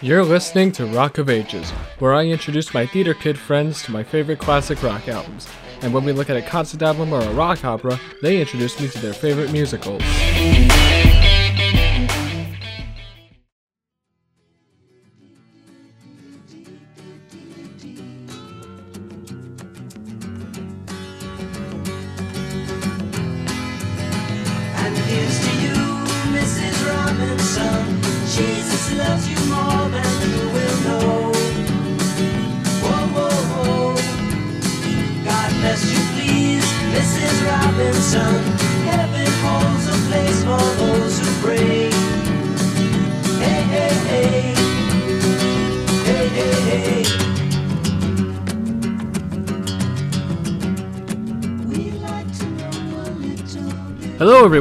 You're listening to Rock of Ages, where I introduce my theater kid friends to my favorite classic rock albums. And when we look at a concert album or a rock opera, they introduce me to their favorite musicals.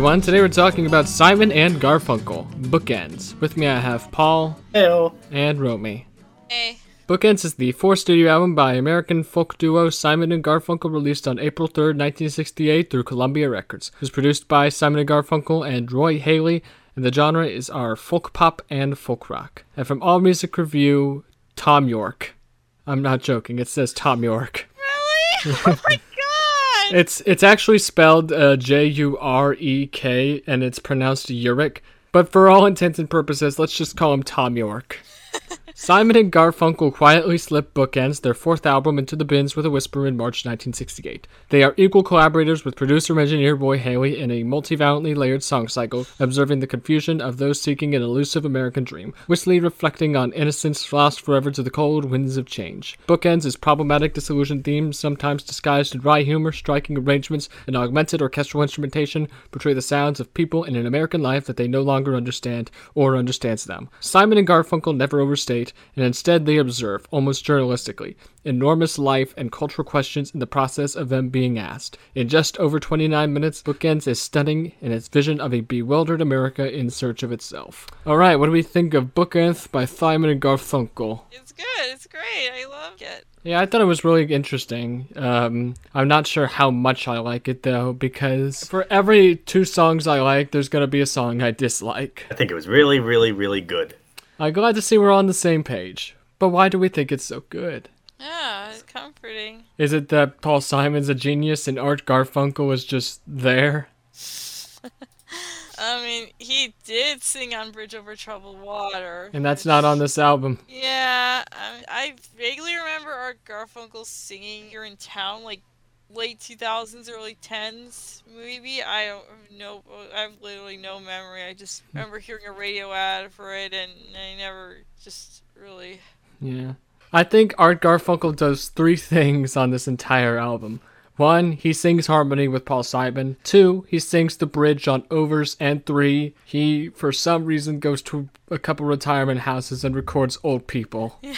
Everyone. Today we're talking about Simon and Garfunkel, Bookends. With me, I have Paul Heyo. and Romy. Hey. Bookends is the fourth studio album by American folk duo Simon and Garfunkel released on April 3rd, 1968 through Columbia Records. It was produced by Simon and Garfunkel and Roy Halee, and the genre is our folk pop and folk rock. And from All Music Review, Tom York. I'm not joking, it says Tom York. Really? It's it's actually spelled uh, J U R E K and it's pronounced Uric, but for all intents and purposes, let's just call him Tom York. Simon and Garfunkel quietly slipped Bookends, their fourth album, into the bins with a whisper in March 1968. They are equal collaborators with producer engineer Roy Halee in a multivalently layered song cycle, observing the confusion of those seeking an elusive American dream, wistfully reflecting on innocence lost forever to the cold winds of change. Bookends is problematic disillusioned themes, sometimes disguised in dry humor, striking arrangements, and augmented orchestral instrumentation, portray the sounds of people in an American life that they no longer understand or understands them. Simon and Garfunkel never overstate, and instead they observe, almost journalistically, enormous life and cultural questions in the process of them being asked. In just over 29 minutes, Bookends is stunning in its vision of a bewildered America in search of itself. Alright, what do we think of Bookends by Simon and Garfunkel? It's good. It's great. I love it. Yeah, I thought it was really interesting. Um, I'm not sure how much I like it though, because for every two songs I like, there's gonna be a song I dislike. I think it was really, really, really good. I'm glad to see we're on the same page. But why do we think it's so good? Yeah, it's comforting. Is it that Paul Simon's a genius and Art Garfunkel was just there? I mean, he did sing on Bridge Over Troubled Water. And that's not on this album. Yeah, I, I vaguely remember Art Garfunkel singing here in town, like late 2000s, early 10s, maybe. I don't know. I have literally no memory. I just hmm. remember hearing a radio ad for it, and I never just really. Yeah. I think Art Garfunkel does three things on this entire album. One, he sings harmony with Paul Simon. Two, he sings the bridge on overs. And three, he, for some reason, goes to a couple retirement houses and records old people.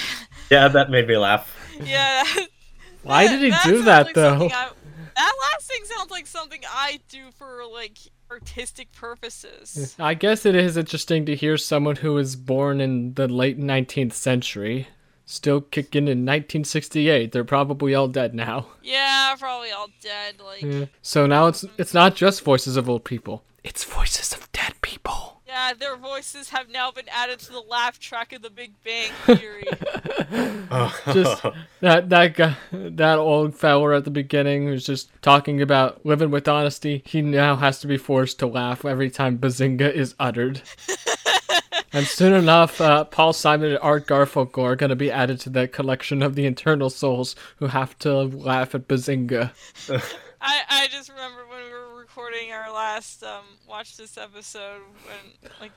Yeah, that made me laugh. Yeah. Why did he do that, like though? I- that last thing sounds like something I do for like artistic purposes. I guess it is interesting to hear someone who was born in the late 19th century still kicking in 1968. They're probably all dead now. Yeah, probably all dead. Like, yeah, So now it's it's not just voices of old people. It's voices of dead people. Their voices have now been added to the laugh track of the Big Bang Theory. Just that that guy, that old fella at the beginning who's just talking about living with honesty. He now has to be forced to laugh every time Bazinga is uttered. and soon enough, uh, Paul Simon and Art Garfunkel are going to be added to that collection of the internal souls who have to laugh at Bazinga. I I just remember when we were recording our last um watch this episode when like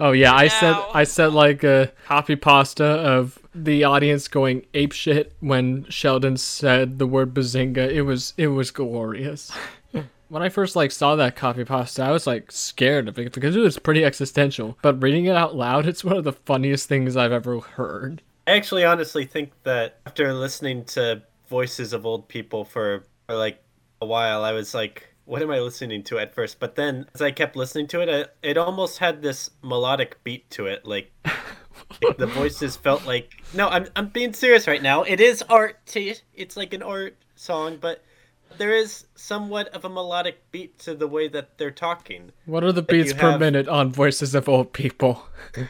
Oh yeah, I said I said like a copy pasta of the audience going ape shit when Sheldon said the word bazinga. It was it was glorious. when I first like saw that copy pasta, I was like scared of it because it was pretty existential. But reading it out loud, it's one of the funniest things I've ever heard. I actually honestly think that after listening to voices of old people for, for like a while, I was like, what am I listening to at first? But then as I kept listening to it, I, it almost had this melodic beat to it. Like, like the voices felt like no, I'm I'm being serious right now. It is art. It's like an art song, but there is somewhat of a melodic beat to the way that they're talking. What are the beats per have- minute on voices of old people?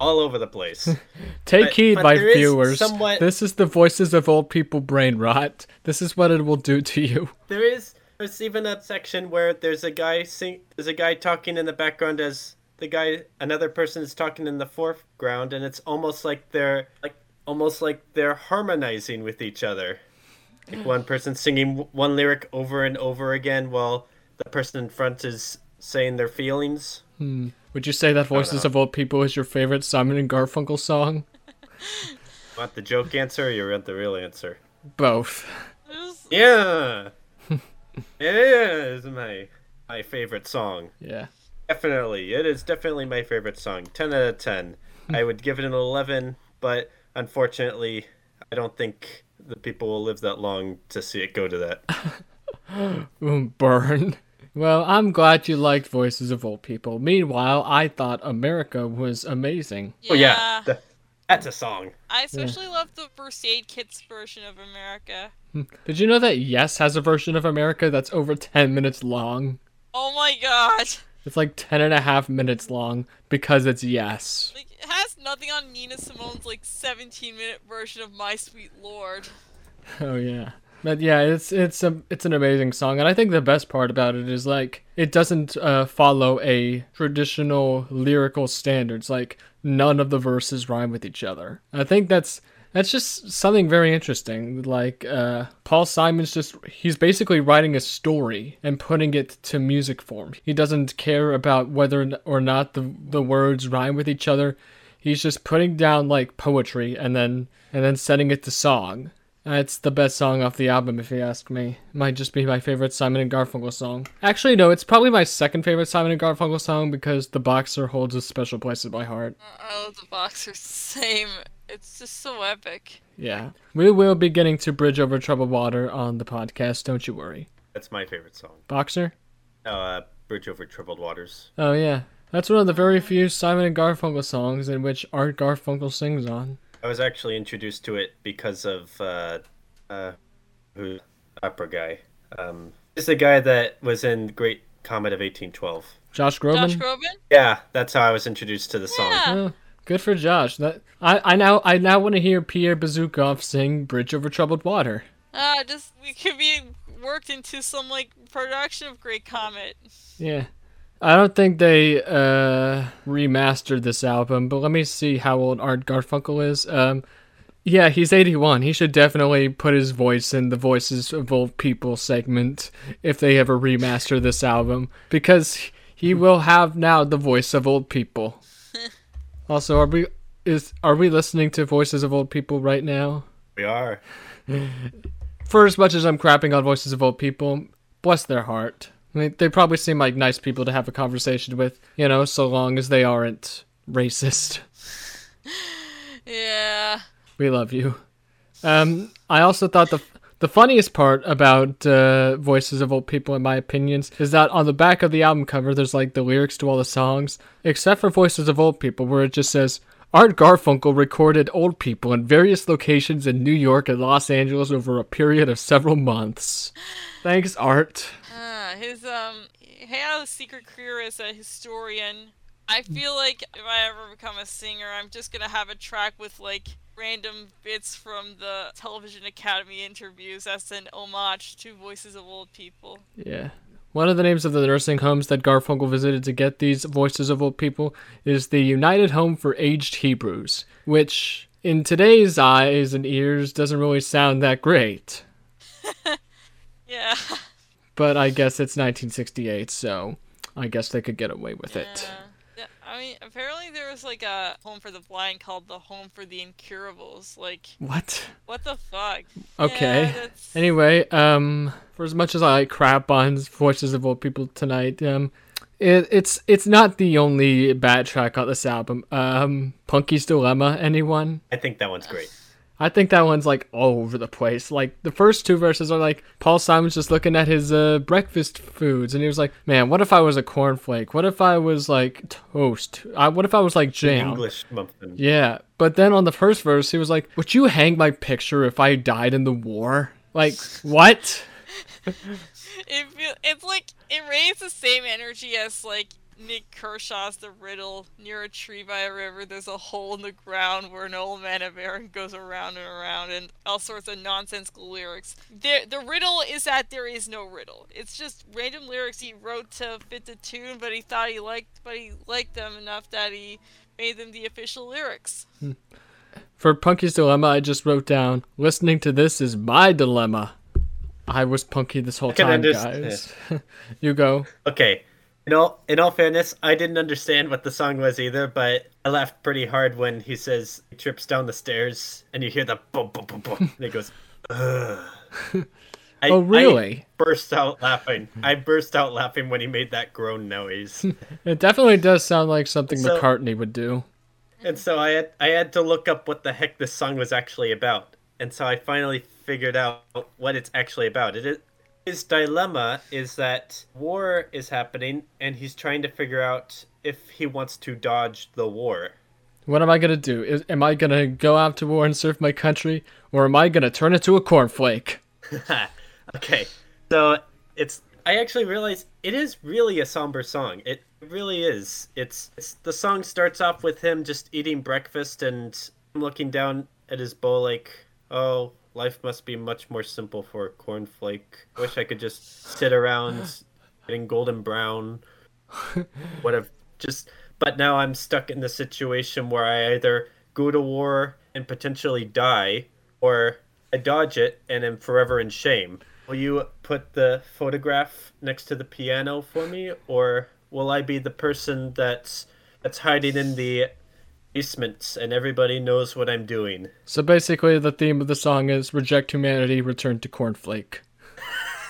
all over the place. Take But- heed, but my viewers. somewhat- This is the voices of old people brain rot. This is what it will do to you. there is there's even a section where there's a guy sing there's a guy talking in the background as the guy another person is talking in the foreground and it's almost like they're like almost like they're harmonizing with each other. Like one person singing one lyric over and over again while the person in front is saying their feelings. Hmm. Would you say that Voices of Old People is your favorite Simon and Garfunkel song? Want the joke answer or you want the real answer? Both. It Yeah. it is my my favorite song. Yeah. Definitely. It is definitely my favorite song. 10 out of 10. I would give it an 11, but unfortunately, I don't think the people will live that long to see it go to that. Burn. Well, I'm glad you liked Voices of Old People. Meanwhile, I thought America was amazing. Oh, yeah. th- that's a song. I especially love the First Aid Kit's version of America. Hmm. Did you know that Yes has a version of America that's over 10 minutes long? Oh my god! It's like 10 and a half minutes long because it's Yes. Like, it has nothing on Nina Simone's like 17 minute version of My Sweet Lord. Oh yeah. But yeah, it's it's a it's an amazing song, and I think the best part about it is like it doesn't uh, follow a traditional lyrical standards. Like none of the verses rhyme with each other. I think that's that's just something very interesting. Like uh, Paul Simon's just he's basically writing a story and putting it to music form. He doesn't care about whether or not the the words rhyme with each other. He's just putting down like poetry and then and then setting it to song. It's the best song off the album, if you ask me. It Might just be my favorite Simon and Garfunkel song. Actually, no, it's probably my second favorite Simon and Garfunkel song because The Boxer holds a special place in my heart. I love the Boxer, Same. It's just so epic. Yeah. We will be getting to Bridge Over Troubled Water on the podcast, don't you worry. That's my favorite song. Boxer? Oh, uh, Bridge Over Troubled Waters. Oh, yeah. That's one of the very few Simon and Garfunkel songs in which Art Garfunkel sings on. I was actually introduced to it because of, uh, uh, who, opera guy. Um, is the guy that was in Great Comet of 1812. Josh Groban? Josh Groban? Yeah, that's how I was introduced to the song. Yeah. Oh, good for Josh. That I, I now I now want to hear Pierre Bezukhov sing Bridge Over Troubled Water. Ah, just we could be worked into some like production of Great Comet. Yeah. I don't think they uh remastered this album, but let me see how old Art Garfunkel is. Um yeah, he's 81. He should definitely put his voice in the Voices of Old People segment if they ever remaster this album because he will have now the voice of old people. Also, are we is are we listening to Voices of Old People right now? We are. for as much as I'm crapping on voices of old people, bless their heart. I mean, they probably seem like nice people to have a conversation with, you know, so long as they aren't racist. Yeah. We love you. Um, I also thought the the funniest part about uh, voices of old people, in my opinions, is that on the back of the album cover, there's like the lyrics to all the songs, except for voices of old people, where it just says. Art Garfunkel recorded old people in various locations in New York and Los Angeles over a period of several months. Thanks, Art. Uh, his um, he had a secret career as a historian. I feel like if I ever become a singer, I'm just gonna have a track with like random bits from the Television Academy interviews as an homage to voices of old people. Yeah. One of the names of the nursing homes that Garfunkel visited to get these voices of old people is the United Home for Aged Hebrews, which, in today's eyes and ears, doesn't really sound that great. Yeah. But I guess it's 1968, so I guess they could get away with it. Yeah. Yeah, I mean, apparently there was like a home for the blind called the Home for the Incurables. Like, What? what the fuck? Okay. Yeah. Anyway, um, for as much as I crap on voices of old people tonight, um, it, it's it's not the only bad track on this album. Um, Punky's Dilemma. Anyone? I think that one's great. I think that one's like all over the place. Like the first two verses are like Paul Simon's just looking at his uh, breakfast foods, and he was like, "Man, what if I was a cornflake? What if I was like toast? I, what if I was like jam?" English muffin. Yeah, but then on the first verse, he was like, "Would you hang my picture if I died in the war?" Like what? It feel, it's like it raises the same energy as like Nik Kershaw's The Riddle. Near a tree by a river, there's a hole in the ground where an old man of Aran goes around and around, and all sorts of nonsensical lyrics. The, the riddle is that there is no riddle. It's just random lyrics he wrote to fit the tune, but he thought he liked, but he liked them enough that he made them the official lyrics. Hmm. For Punky's dilemma, I just wrote down listening to this is my dilemma. I was Punky this whole can time, understand. guys. you go. Okay. In all, in all fairness, I didn't understand what the song was either, but I laughed pretty hard when he says he trips down the stairs and you hear the boom, boom, boom, boom, and he goes, Ugh. Oh, I, Oh, really? I burst out laughing. I burst out laughing when he made that groan noise. It definitely does sound like something So- McCartney would do. and so I had, I had to look up what the heck this song was actually about. And so I finally figured out what it's actually about. It is, his dilemma is that war is happening and he's trying to figure out if he wants to dodge the war. What am I gonna do? Is, am I gonna go out to war and serve my country, or am I gonna turn into a cornflake? okay. So it's I actually realized it is really a somber song. It really is. It's, it's the song starts off with him just eating breakfast and looking down at his bowl like, "Oh, life must be much more simple for a cornflake. Wish I could just sit around getting golden brown. What if just but now I'm stuck in the situation where I either go to war and potentially die or I dodge it and am forever in shame. Will you put the photograph next to the piano for me, or will I be the person that's that's hiding in the basement and everybody knows what I'm doing? So basically, the theme of the song is reject humanity, return to cornflake.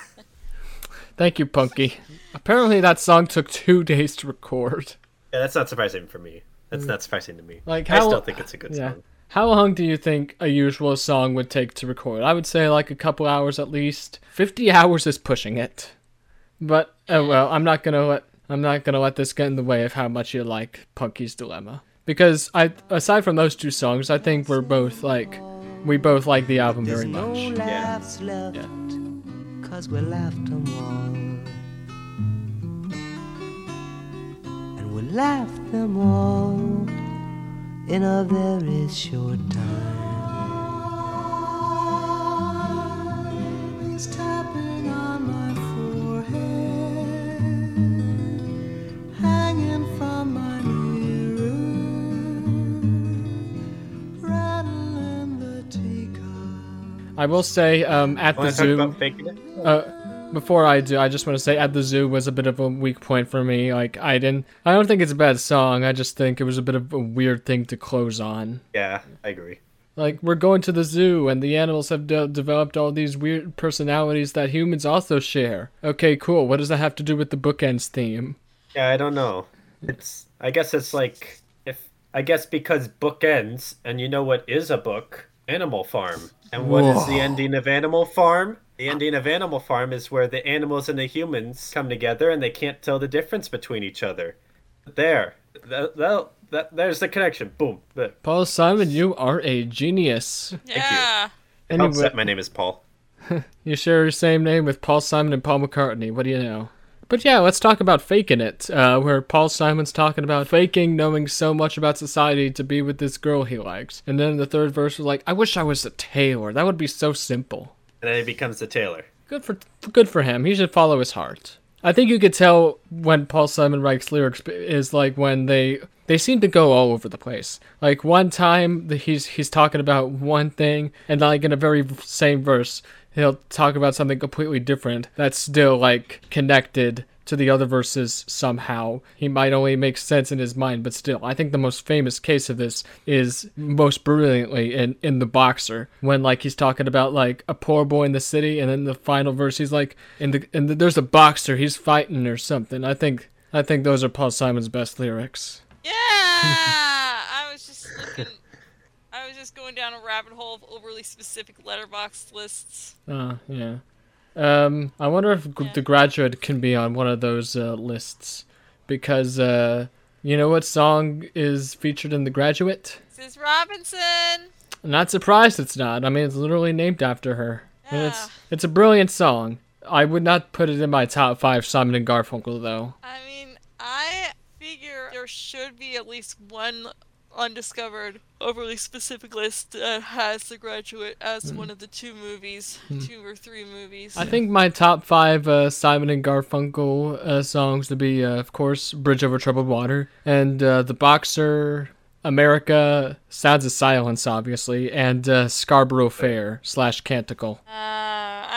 Thank you, Punky. Apparently, that song took two days to record. Yeah, that's not surprising for me. That's mm. not surprising to me. Like, how, I still think it's a good Yeah. song. How long do you think a usual song would take to record? I would say like a couple hours at least. Fifty hours is pushing it. But oh well, I'm not gonna let I'm not gonna let this get in the way of how much you like Punky's Dilemma. Because I aside from those two songs, I think we're both like we both like the album very no much. laughs left, cause we laughed them all. And we laughed them all in a very short time. I will say um at the Want to talk zoo it? uh, before I do, I just want to say at the zoo was a bit of a weak point for me. Like I didn't, I don't think it's a bad song. I just think it was a bit of a weird thing to close on. Yeah, I agree. Like we're going to the zoo, and the animals have de- developed all these weird personalities that humans also share. Okay, cool. What does that have to do with the bookends theme? Yeah, I don't know. It's I guess it's like if I guess because bookends, and you know what is a book? Animal Farm. And what is the ending of Animal Farm? The ending of Animal Farm is where the animals and the humans come together and they can't tell the difference between each other. There. That, that, that, there's the connection. Boom. There. Paul Simon, you are a genius. Yeah. Oh, Anyway, set, my name is Paul. you share your same name with Paul Simon and Paul McCartney. What do you know? But yeah, let's talk about faking it, uh, where Paul Simon's talking about faking knowing so much about society to be with this girl he likes. And then the third verse was like, I wish I was a tailor. That would be so simple. And then he becomes the tailor. Good for good for him. He should follow his heart. I think you could tell when Paul Simon writes lyrics is like when they they seem to go all over the place. Like one time he's he's talking about one thing, and like in a very same verse he'll talk about something completely different that's still like connected to the other verses somehow. He might only make sense in his mind, but still, I think the most famous case of this is most brilliantly in in the boxer when like he's talking about like a poor boy in the city, and then the final verse he's like, in the and the, there's a boxer, he's fighting or something. I think I think those are Paul Simon's best lyrics. Yeah. I was just looking. I was just going down a rabbit hole of overly specific Letterboxd lists. Uh, yeah. Um, I wonder if Yeah. The Graduate can be on one of those uh, lists because uh, you know what song is featured in The Graduate? Is Robinson. I'm not surprised it's not. I mean, it's literally named after her. And it's Yeah. it's a brilliant song. I would not put it in my top five Simon and Garfunkel though. I mean, I figure there should be at least one undiscovered, overly specific list that has The Graduate as one of the two movies, two or three movies. I think my top five uh, Simon and Garfunkel uh, songs would be, uh, of course, "Bridge Over Troubled Water" and uh, "The Boxer," "America," "Sounds of Silence," obviously, and uh, "Scarborough Fair" slash "Canticle."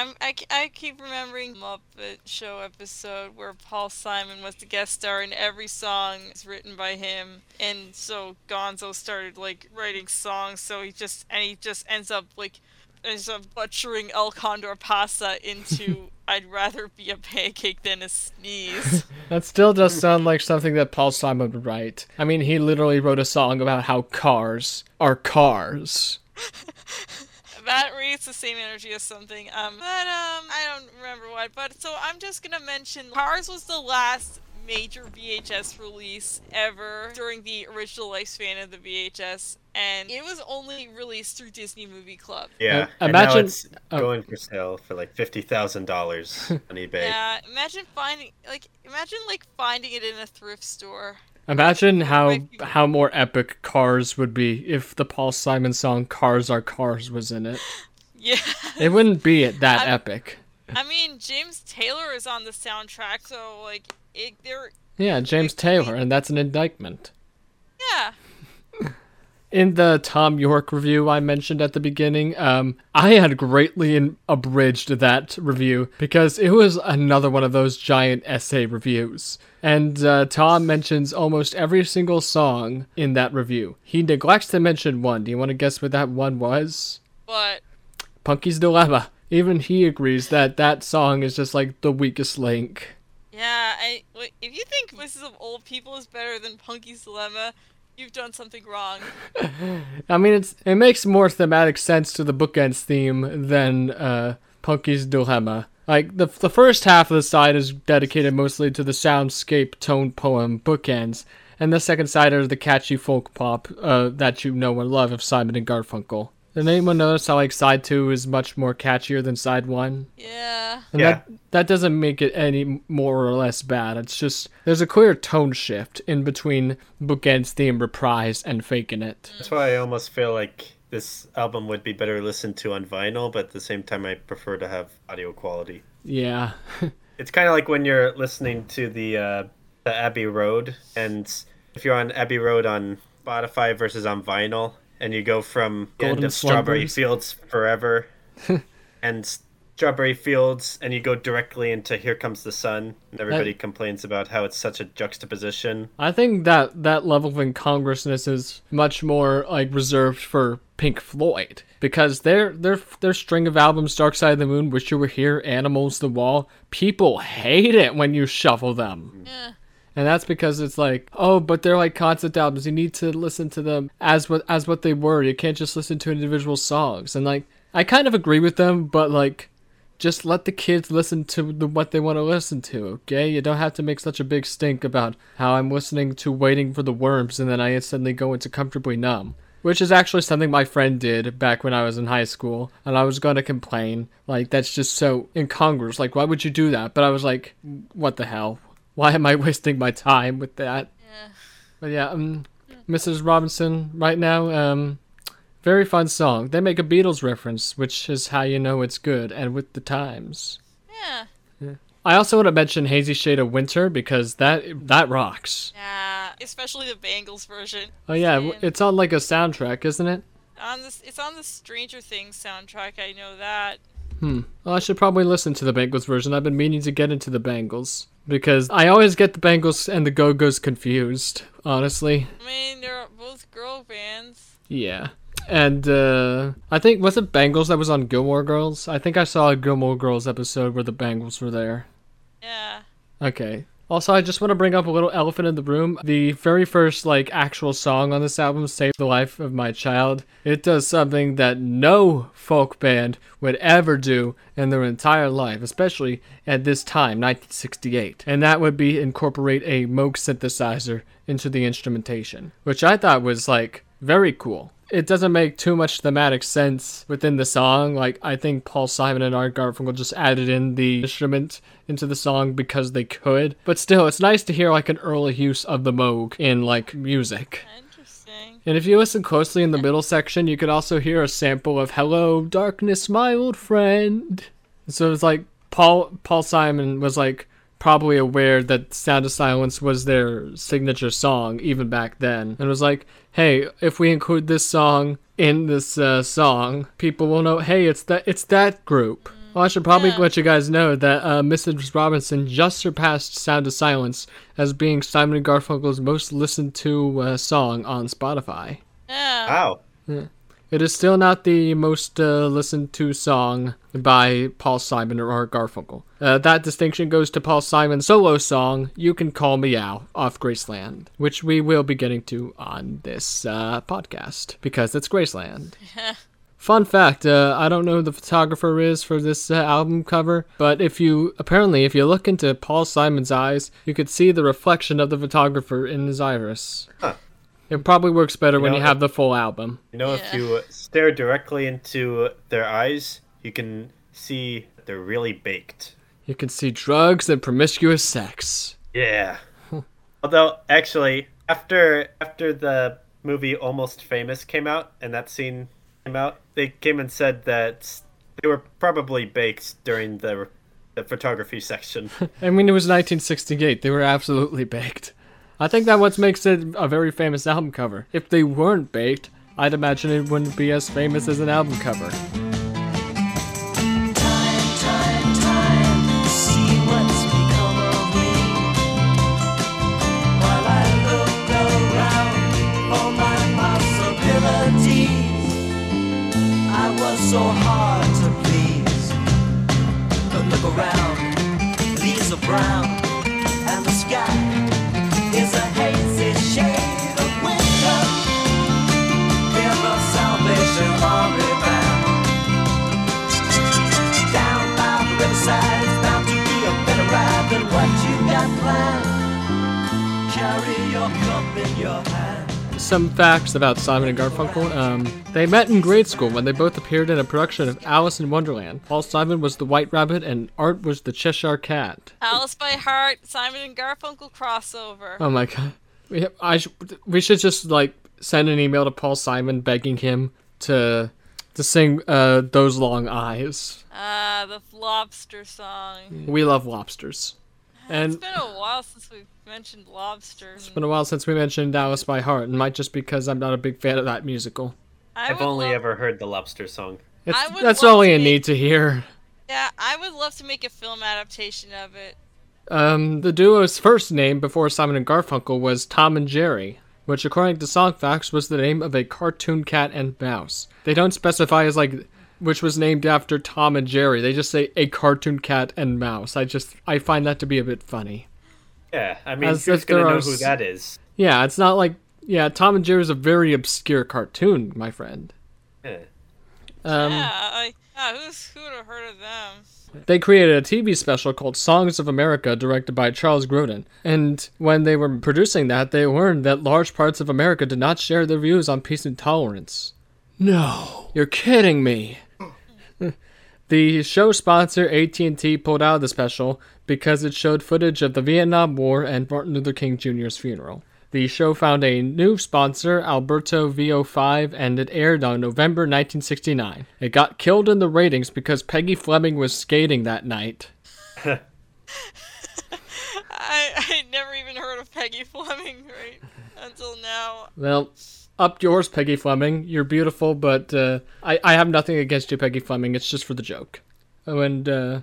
I'm, I, I keep remembering Muppet Show episode where Paul Simon was the guest star and every song is written by him. And so Gonzo started like writing songs. So he just, and he just ends up like, ends up butchering El Condor Pasa into I'd rather be a pancake than a sneeze. That still does sound like something that Paul Simon would write. I mean, he literally wrote a song about how cars are cars. that reads the same energy as something. Um, but um, I don't remember what. But so I'm just gonna mention Cars was the last major VHS release ever during the original lifespan of the VHS, and it was only released through Disney Movie Club. Yeah. Uh, and now imagine- it's oh. going for sale for like fifty thousand dollars on eBay. Yeah, imagine finding like imagine like finding it in a thrift store. Imagine how how more epic Cars would be if the Paul Simon song "Cars Are Cars" was in it. Yeah. It wouldn't be that I'm- epic. I mean, James Taylor is on the soundtrack, so like it there Yeah, James Like, Taylor, and that's an indictment. yeah. In the Tom York review I mentioned at the beginning, um, I had greatly in- abridged that review because it was another one of those giant essay reviews. And uh, Tom mentions almost every single song in that review. He neglects to mention one. Do you want to guess what that one was? But Punky's Dilemma. Even he agrees that that song is just like the weakest link. Yeah, I if you think Voices of Old People is better than Punky's Dilemma, you've done something wrong. I mean, it's it makes more thematic sense to the bookends theme than uh, Punky's Dilemma. Like the the first half of the side is dedicated mostly to the soundscape tone poem bookends, and the second side are the catchy folk pop uh, that you know and love of Simon and Garfunkel. Did anyone notice how like side two is much more catchier than side one? Yeah. And Yeah. that that doesn't make it any more or less bad. It's just there's a clear tone shift in between bookends theme reprise and faking it. That's why I almost feel like this album would be better listened to on vinyl, but at the same time, I prefer to have audio quality. Yeah. It's kind of like when you're listening to the uh, the Abbey Road, and if you're on Abbey Road on Spotify versus on vinyl, and you go from the end Golden of Strawberry Fields Forever and Strawberry Fields, and you go directly into Here Comes the Sun, and everybody complains about how it's such a juxtaposition. I think that that level of incongruousness is much more like reserved for Pink Floyd because their their their string of albums, Dark Side of the Moon, Wish You Were Here, Animals, The Wall, people hate it when you shuffle them. Yeah. And that's because it's like, oh, but they're like concept albums. You need to listen to them as what as what they were. You can't just listen to individual songs. And like, I kind of agree with them, but like, just let the kids listen to the, what they want to listen to. Okay, you don't have to make such a big stink about how I'm listening to Waiting for the Worms and then I instantly go into Comfortably Numb. Which is actually something my friend did back when I was in high school, and I was gonna complain. Like, that's just so incongruous. Like, why would you do that? But I was like, what the hell? Why am I wasting my time with that? Yeah. But yeah, um, Mrs. Robinson, right now, um, very fun song. They make a Beatles reference, which is how you know it's good and with the times. Yeah. I also want to mention Hazy Shade of Winter because that that rocks. Yeah. Especially the Bangles version. Oh yeah, it's on like a soundtrack, isn't it? On this, it's on the Stranger Things soundtrack. I know that. Hmm. Well, I should probably listen to the Bangles version. I've been meaning to get into the Bangles because I always get the Bangles and the Go Go's confused. Honestly. I mean, they're both girl bands. Yeah. And uh I think was it Bangles that was on Gilmore Girls? I think I saw a Gilmore Girls episode where the Bangles were there. Yeah. Okay. Also, I just want to bring up a little elephant in the room. The very first like actual song on this album, "Save the Life of My Child," it does something that no folk band would ever do in their entire life, especially at this time, 1968, and that would be incorporate a Moog synthesizer into the instrumentation, which I thought was like very cool. It doesn't make too much thematic sense within the song. Like I think Paul Simon and Art Garfunkel just added in the instrument into the song because they could. But still, it's nice to hear like an early use of the Moog in like music. Interesting. And if you listen closely in the middle section, you could also hear a sample of "Hello, Darkness, My Old Friend." So it's like Paul Paul Simon was like probably aware that Sound of Silence was their signature song even back then, and was like, "Hey, if we include this song in this uh, song, people will know. Hey, it's that it's that group." Well, I should probably Yeah. let you guys know that uh, Mrs. Robinson just surpassed Sound of Silence as being Simon and Garfunkel's most listened to uh, song on Spotify. Yeah. Wow. It is still not the most uh, listened to song by Paul Simon or Garfunkel. Uh, that distinction goes to Paul Simon's solo song, You Can Call Me Al, off Graceland, which we will be getting to on this uh, podcast because it's Graceland. Fun fact, uh, I don't know who the photographer is for this uh, album cover, but if you apparently if you look into Paul Simon's eyes, you could see the reflection of the photographer in his iris. Huh. It probably works better when know, you have the full album. You know, if you stare directly into their eyes, you can see they're really baked. You can see drugs and promiscuous sex. Yeah. Although, actually, after after the movie Almost Famous came out and that scene came out, they came and said that they were probably baked during the the photography section. I mean, it was 1968. They were absolutely baked. I think that what makes it a very famous album cover. If they weren't baked, I'd imagine it wouldn't be as famous as an album cover. So hard to please. But look around, leaves are brown, and the sky Some facts about Simon and Garfunkel. Um, they met in grade school when they both appeared in a production of Alice in Wonderland. Paul Simon was the White Rabbit and Art was the Cheshire Cat. Alice by Heart, Simon and Garfunkel crossover. Oh my god. We, I sh- we should just like send an email to Paul Simon begging him to to sing uh, "Those Long Eyes." Ah, the lobster song. We love lobsters, and It's been a while since we've mentioned lobster. it's been a while since we mentioned Alice by Heart. and might just because I'm not a big fan of that musical. I I've only love- ever heard the lobster song. It's, that's love all you make- need to hear. Yeah, I would love to make a film adaptation of it. Um, the duo's first name before Simon and Garfunkel was Tom and Jerry, which, according to Songfacts, was the name of a cartoon cat and mouse. They don't specify as like which was named after Tom and Jerry. They just say a cartoon cat and mouse. I just I find that to be a bit funny. Yeah, I mean, As who's gonna know who s- that is? Yeah, it's not like yeah, Tom and Jerry is a very obscure cartoon, my friend. Yeah. Um, yeah, I, yeah, who's who would have heard of them? They created a TV special called Songs of America, directed by Charles Grodin. And when they were producing that, they learned that large parts of America did not share their views on peace and tolerance. No, you're kidding me. the show sponsor AT&T pulled out of the special because it showed footage of the Vietnam War and Martin Luther King Jr.'s funeral. The show found a new sponsor, Alberto VO5, and it aired on November 1969. It got killed in the ratings because Peggy Fleming was skating that night. I I never even heard of Peggy Fleming right until now. Well, up yours, Peggy Fleming. You're beautiful, but uh, I, I have nothing against you, Peggy Fleming. It's just for the joke. Oh, and uh,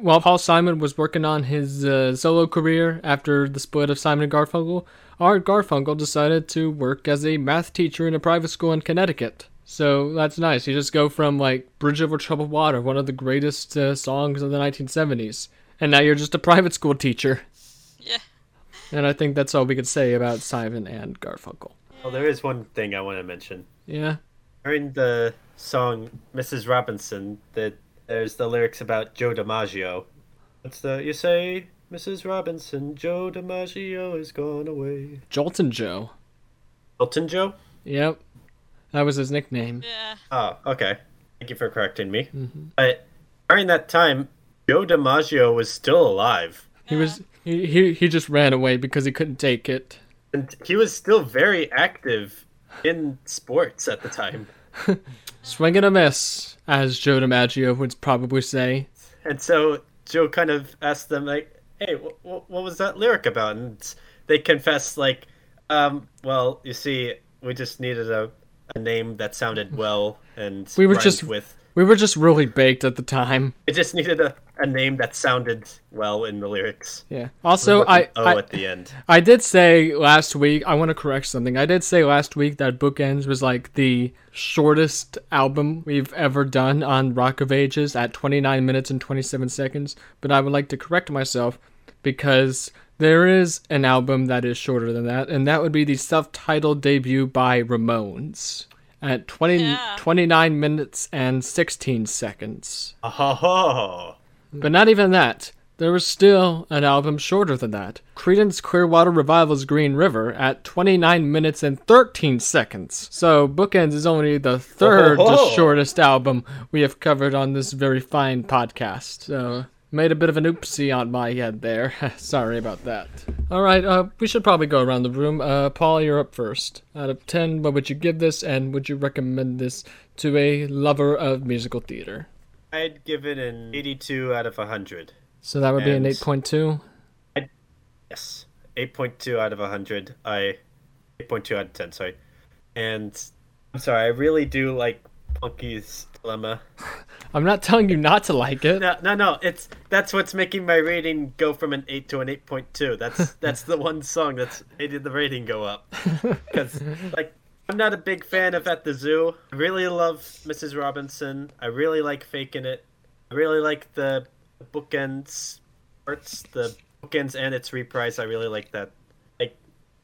while Paul Simon was working on his uh, solo career after the split of Simon and Garfunkel, Art Garfunkel decided to work as a math teacher in a private school in Connecticut. So that's nice. You just go from like Bridge Over Troubled Water, one of the greatest uh, songs of the 1970s, and now you're just a private school teacher. Yeah. And I think that's all we could say about Simon and Garfunkel. Well, there is one thing I want to mention. Yeah. During the song Mrs. Robinson, that there's the lyrics about Joe DiMaggio. What's the you say, Mrs. Robinson? Joe DiMaggio is gone away. Joltin' Joe. Elton Joe. Yep. That was his nickname. Yeah. Oh, okay. Thank you for correcting me. Mm-hmm. But during that time, Joe DiMaggio was still alive. He was he, he he just ran away because he couldn't take it. And he was still very active in sports at the time. Swing and a miss, as Joe DiMaggio would probably say. And so Joe kind of asked them, like, hey, wh- wh- what was that lyric about? And they confessed, like, um, well, you see, we just needed a, a name that sounded well and We were just- with. We were just really baked at the time. It just needed a, a name that sounded well in the lyrics. Yeah. Also, I oh I, at the end. I did say last week. I want to correct something. I did say last week that Bookends was like the shortest album we've ever done on Rock of Ages at 29 minutes and 27 seconds. But I would like to correct myself because there is an album that is shorter than that, and that would be the self-titled debut by Ramones at 20, Yeah. 29 minutes and 16 seconds. Oh, But not even that. There was still an album shorter than that. Creedence Clearwater Revival's Green River at 29 minutes and 13 seconds. So Bookends is only the third Oh. shortest album we have covered on this very fine podcast. So made a bit of an oopsie on my head there. Sorry about that. All right, uh, we should probably go around the room. Uh, Paul, you're up first. Out of 10, what would you give this, and would you recommend this to a lover of musical theater? I'd give it an 82 out of 100. So that would be an And- 8.2. Yes, 8.2 out of 100. I 8.2 out of 10. Sorry, and I'm sorry. I really do like Punky's Dilemma. I'm not telling you not to like it. No, no, no. It's that's what's making my rating go from an 8 to an 8.2. That's that's the one song that's made the rating go up. Because like I'm not a big fan of At the Zoo. I really love Mrs. Robinson. I really like Faking It. I really like the bookends parts, the bookends and its reprise. I really like that. Like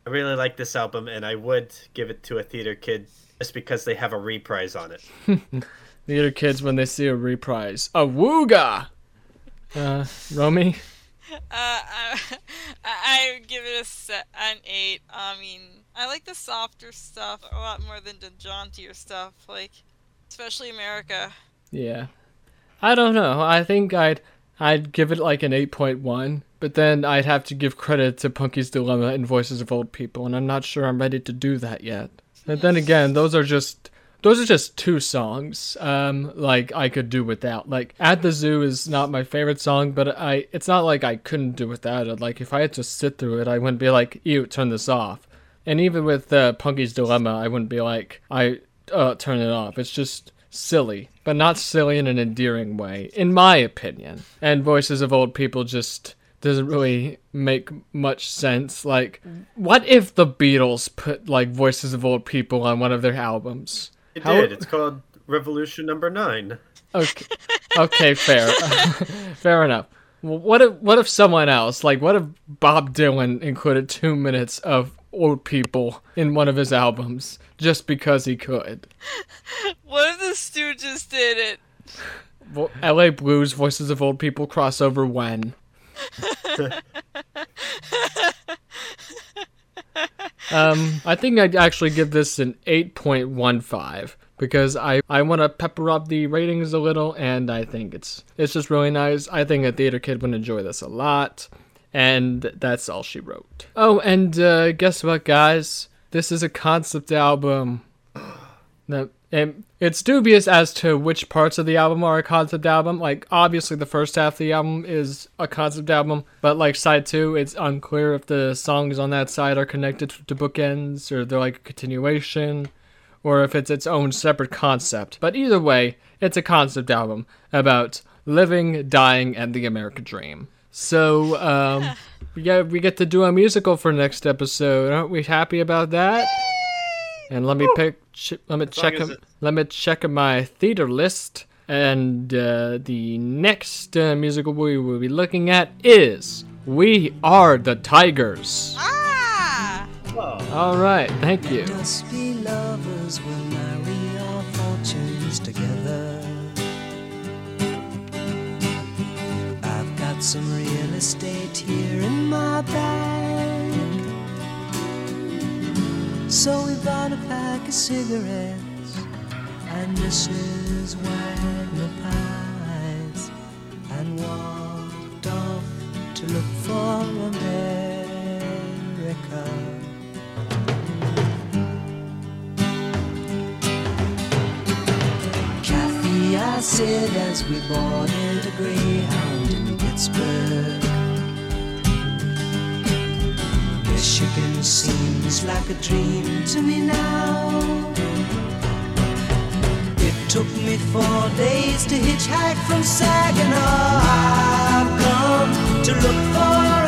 I really like this album, and I would give it to a theater kid just because they have a reprise on it. Theater kids, when they see a reprise, a wooga. Uh, Romy, Uh, I, I give it a set, an eight. I mean, I like the softer stuff a lot more than the jauntier stuff, like especially America. yeah. I don't know. I think I'd I'd give it like an 8.1, but then I'd have to give credit to Punky's Dilemma and Voices of Old People, and I'm not sure I'm ready to do that yet. And then again, those are just those are just two songs. Um, like I could do without. Like At the Zoo is not my favorite song, but I it's not like I couldn't do without it. Like if I had to sit through it, I wouldn't be like, "Ew, turn this off." And even with uh, Punky's Dilemma, I wouldn't be like, "I uh, turn it off." It's just silly, but not silly in an endearing way, in my opinion. And Voices of Old People just doesn't really make much sense. Like, what if the Beatles put like Voices of Old People on one of their albums? It How- did. It's called Revolution Number Nine. Okay, okay, fair, fair enough. Well, what if what if someone else, like what if Bob Dylan included two minutes of old people in one of his albums just because he could? What if the Stooges did it? Vo- L.A. Blues, Voices of Old People crossover when? um, I think I'd actually give this an 8.15 because I, I want to pepper up the ratings a little and I think it's it's just really nice. I think a theater kid would enjoy this a lot. And that's all she wrote. Oh, and uh, guess what, guys? This is a concept album. And it's dubious as to which parts of the album are a concept album. Like, obviously, the first half of the album is a concept album, but like side two, it's unclear if the songs on that side are connected to bookends or they're like a continuation, or if it's its own separate concept. But either way, it's a concept album about living, dying, and the American dream. So, um, get we get to do a musical for next episode. Aren't we happy about that? And let me pick. Ch- let me check. as em- it's- Let me check my theater list. And uh, the next uh, musical we will be looking at is "We Are the Tigers." Ah! All right, thank you. Must be lovers will marry our fortunes together. I've got some real estate So we bought a pack of cigarettes and Mrs. Wagner pies and walked off to look for America. Kathy, I said as we boarded a Greyhound in Pittsburgh. Michigan is like a dream to me now. It took me four days to hitchhike from Saginaw. I've come to look for.